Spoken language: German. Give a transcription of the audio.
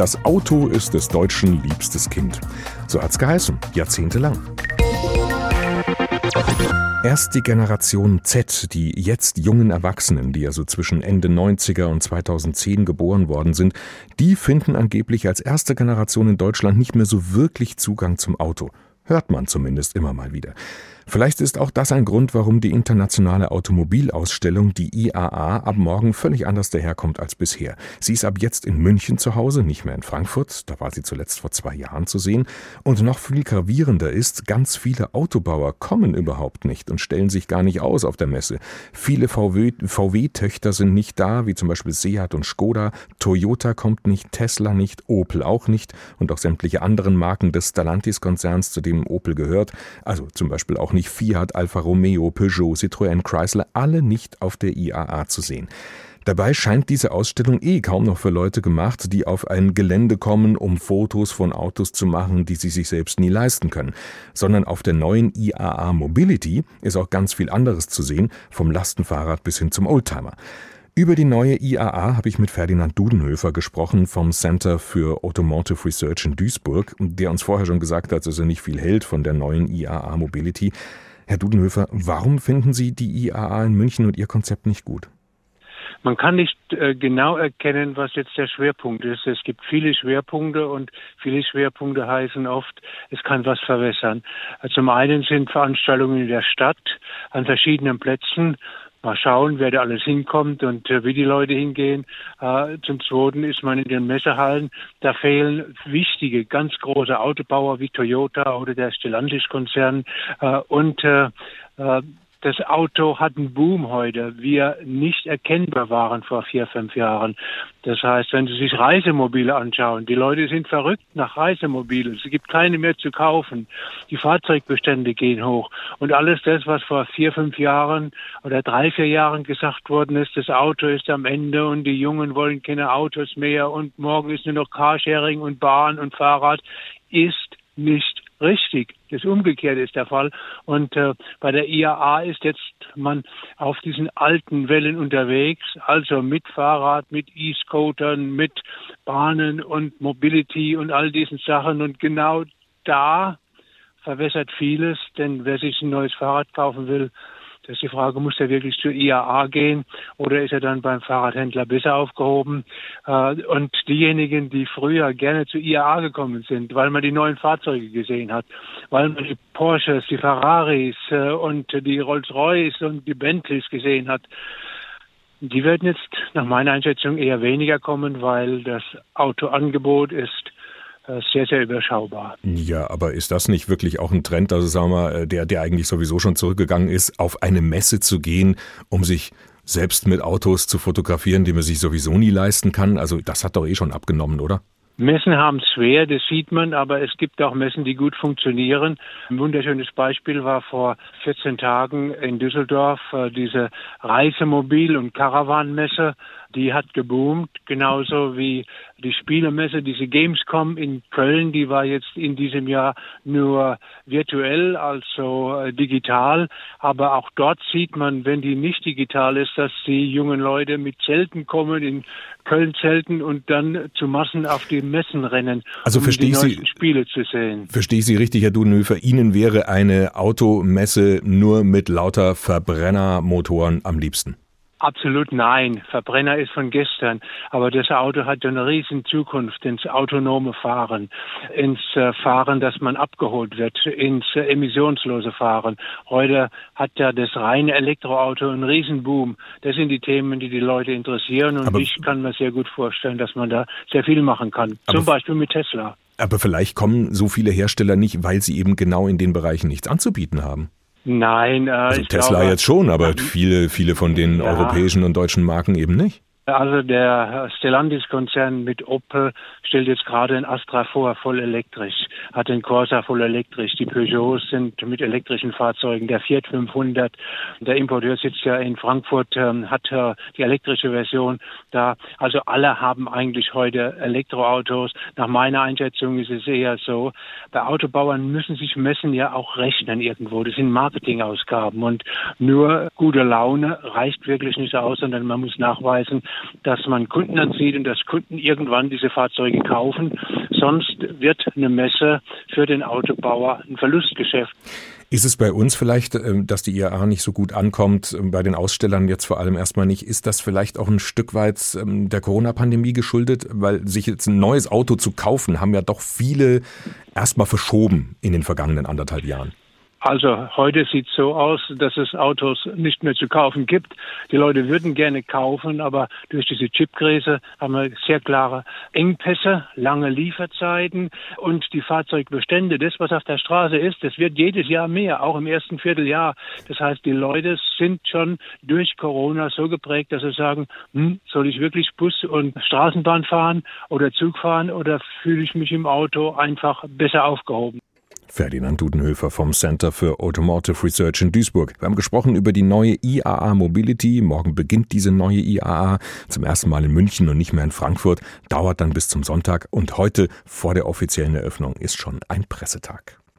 Das Auto ist des Deutschen liebstes Kind. So hat's geheißen, jahrzehntelang. Erst die Generation Z, die jetzt jungen Erwachsenen, die also zwischen Ende 90er und 2010 geboren worden sind, die finden angeblich als erste Generation in Deutschland nicht mehr so wirklich Zugang zum Auto. Hört man zumindest immer mal wieder. Vielleicht ist auch das ein Grund, warum die internationale Automobilausstellung, die IAA, ab morgen völlig anders daherkommt als bisher. Sie ist ab jetzt in München zu Hause, nicht mehr in Frankfurt, da war sie zuletzt vor zwei Jahren zu sehen. Und noch viel gravierender ist, ganz viele Autobauer kommen überhaupt nicht und stellen sich gar nicht aus auf der Messe. Viele VW-Töchter sind nicht da, wie zum Beispiel Seat und Skoda, Toyota kommt nicht, Tesla nicht, Opel auch nicht und auch sämtliche anderen Marken des Stellantis-Konzerns, zu dem Opel gehört, also zum Beispiel auch nicht nicht Fiat, Alfa Romeo, Peugeot, Citroën, Chrysler, alle nicht auf der IAA zu sehen. Dabei scheint diese Ausstellung eh kaum noch für Leute gemacht, die auf ein Gelände kommen, um Fotos von Autos zu machen, die sie sich selbst nie leisten können. Sondern auf der neuen IAA Mobility ist auch ganz viel anderes zu sehen, vom Lastenfahrrad bis hin zum Oldtimer. Über die neue IAA habe ich mit Ferdinand Dudenhöfer gesprochen vom Center für Automotive Research in Duisburg, der uns vorher schon gesagt hat, dass er nicht viel hält von der neuen IAA Mobility. Herr Dudenhöfer, warum finden Sie die IAA in München und Ihr Konzept nicht gut? Man kann nicht äh, genau erkennen, was jetzt der Schwerpunkt ist. Es gibt viele Schwerpunkte und viele Schwerpunkte heißen oft, es kann was verwässern. Zum einen sind Veranstaltungen in der Stadt an verschiedenen Plätzen Mal schauen, wer da alles hinkommt und äh, wie die Leute hingehen. Äh, zum Zweiten ist man in den Messehallen. Da fehlen wichtige, ganz große Autobauer wie Toyota oder der Stellantis-Konzern. Äh, und äh, äh das Auto hat einen Boom heute, wie er nicht erkennbar waren vor vier, fünf Jahren. Das heißt, wenn Sie sich Reisemobile anschauen, die Leute sind verrückt nach Reisemobilen. Es gibt keine mehr zu kaufen. Die Fahrzeugbestände gehen hoch. Und alles das, was vor vier, fünf Jahren oder drei, vier Jahren gesagt worden ist, das Auto ist am Ende und die Jungen wollen keine Autos mehr und morgen ist nur noch Carsharing und Bahn und Fahrrad, ist nicht richtig. Das Umgekehrte ist der Fall. Und äh, bei der IAA ist jetzt man auf diesen alten Wellen unterwegs, also mit Fahrrad, mit E-Scootern, mit Bahnen und Mobility und all diesen Sachen. Und genau da verwässert vieles, denn wer sich ein neues Fahrrad kaufen will, das ist die Frage, muss er wirklich zur IAA gehen oder ist er dann beim Fahrradhändler besser aufgehoben? Äh, und diejenigen, die früher gerne zur IAA gekommen sind, weil man die neuen Fahrzeuge gesehen hat, weil man die Porsches, die Ferraris äh, und die Rolls-Royce und die Bentleys gesehen hat, die werden jetzt nach meiner Einschätzung eher weniger kommen, weil das Autoangebot ist sehr, sehr überschaubar. Ja, aber ist das nicht wirklich auch ein Trend, also sagen wir, äh, der, der eigentlich sowieso schon zurückgegangen ist, auf eine Messe zu gehen, um sich selbst mit Autos zu fotografieren, die man sich sowieso nie leisten kann? Also das hat doch eh schon abgenommen, oder? Messen haben es schwer, das sieht man, aber es gibt auch Messen, die gut funktionieren. Ein wunderschönes Beispiel war vor 14 Tagen in Düsseldorf äh, diese Reisemobil- und Caravanmesse die hat geboomt, genauso wie die Spielemesse, diese Gamescom in Köln, die war jetzt in diesem Jahr nur virtuell, also äh, digital, aber auch dort sieht man, wenn die nicht digital ist, dass die jungen Leute mit Zelten kommen, in Köln zelten und dann zu Massen auf die Messen rennen, also um verstehe die Sie, Spiele zu sehen. Verstehe ich Sie richtig, Herr Dudenhöfer, Ihnen wäre eine Automesse nur mit lauter Verbrennermotoren am liebsten? Absolut nein. Verbrenner ist von gestern. Aber das Auto hat eine riesen Zukunft ins autonome Fahren, ins äh, Fahren, dass man abgeholt wird, ins äh, emissionslose Fahren. Heute hat ja das reine Elektroauto einen Riesenboom. Das sind die Themen, die die Leute interessieren. Und aber ich kann mir sehr gut vorstellen, dass man da sehr viel machen kann. Zum Beispiel mit Tesla. Aber vielleicht kommen so viele Hersteller nicht, weil sie eben genau in den Bereichen nichts anzubieten haben. Nein, äh, also Tesla glaube, jetzt schon, aber viele, viele von den ja. europäischen und deutschen Marken eben nicht. Also der Stellantis-Konzern mit Opel stellt jetzt gerade ein Astra vor, voll elektrisch, hat den Corsa voll elektrisch. Die Peugeots sind mit elektrischen Fahrzeugen. Der Fiat 500, der Importeur sitzt ja in Frankfurt, ähm, hat äh, die elektrische Version da. Also alle haben eigentlich heute Elektroautos. Nach meiner Einschätzung ist es eher so, bei Autobauern müssen sich Messen ja auch rechnen irgendwo. Das sind Marketingausgaben und nur gute Laune reicht wirklich nicht aus, sondern man muss nachweisen, dass man Kunden anzieht und dass Kunden irgendwann diese Fahrzeuge kaufen. Sonst wird eine Messe für den Autobauer ein Verlustgeschäft. Ist es bei uns vielleicht, ähm, dass die IAA nicht so gut ankommt, ähm, bei den Ausstellern jetzt vor allem erstmal nicht? Ist das vielleicht auch ein Stück weit ähm, der Corona-Pandemie geschuldet? Weil sich jetzt ein neues Auto zu kaufen, haben ja doch viele erstmal verschoben in den vergangenen anderthalb Jahren. Also heute sieht es so aus, dass es Autos nicht mehr zu kaufen gibt. Die Leute würden gerne kaufen, aber durch diese Chipkrise haben wir sehr klare Engpässe, lange Lieferzeiten und die Fahrzeugbestände. Das, was auf der Straße ist, das wird jedes Jahr mehr, auch im ersten Vierteljahr. Das heißt, die Leute sind schon durch Corona so geprägt, dass sie sagen, hm, soll ich wirklich Bus und Straßenbahn fahren oder Zug fahren oder fühle ich mich im Auto einfach besser aufgehoben? Ferdinand Dudenhöfer vom Center for Automotive Research in Duisburg. Wir haben gesprochen über die neue IAA Mobility. Morgen beginnt diese neue IAA zum ersten Mal in München und nicht mehr in Frankfurt. Dauert dann bis zum Sonntag und heute vor der offiziellen Eröffnung ist schon ein Pressetag.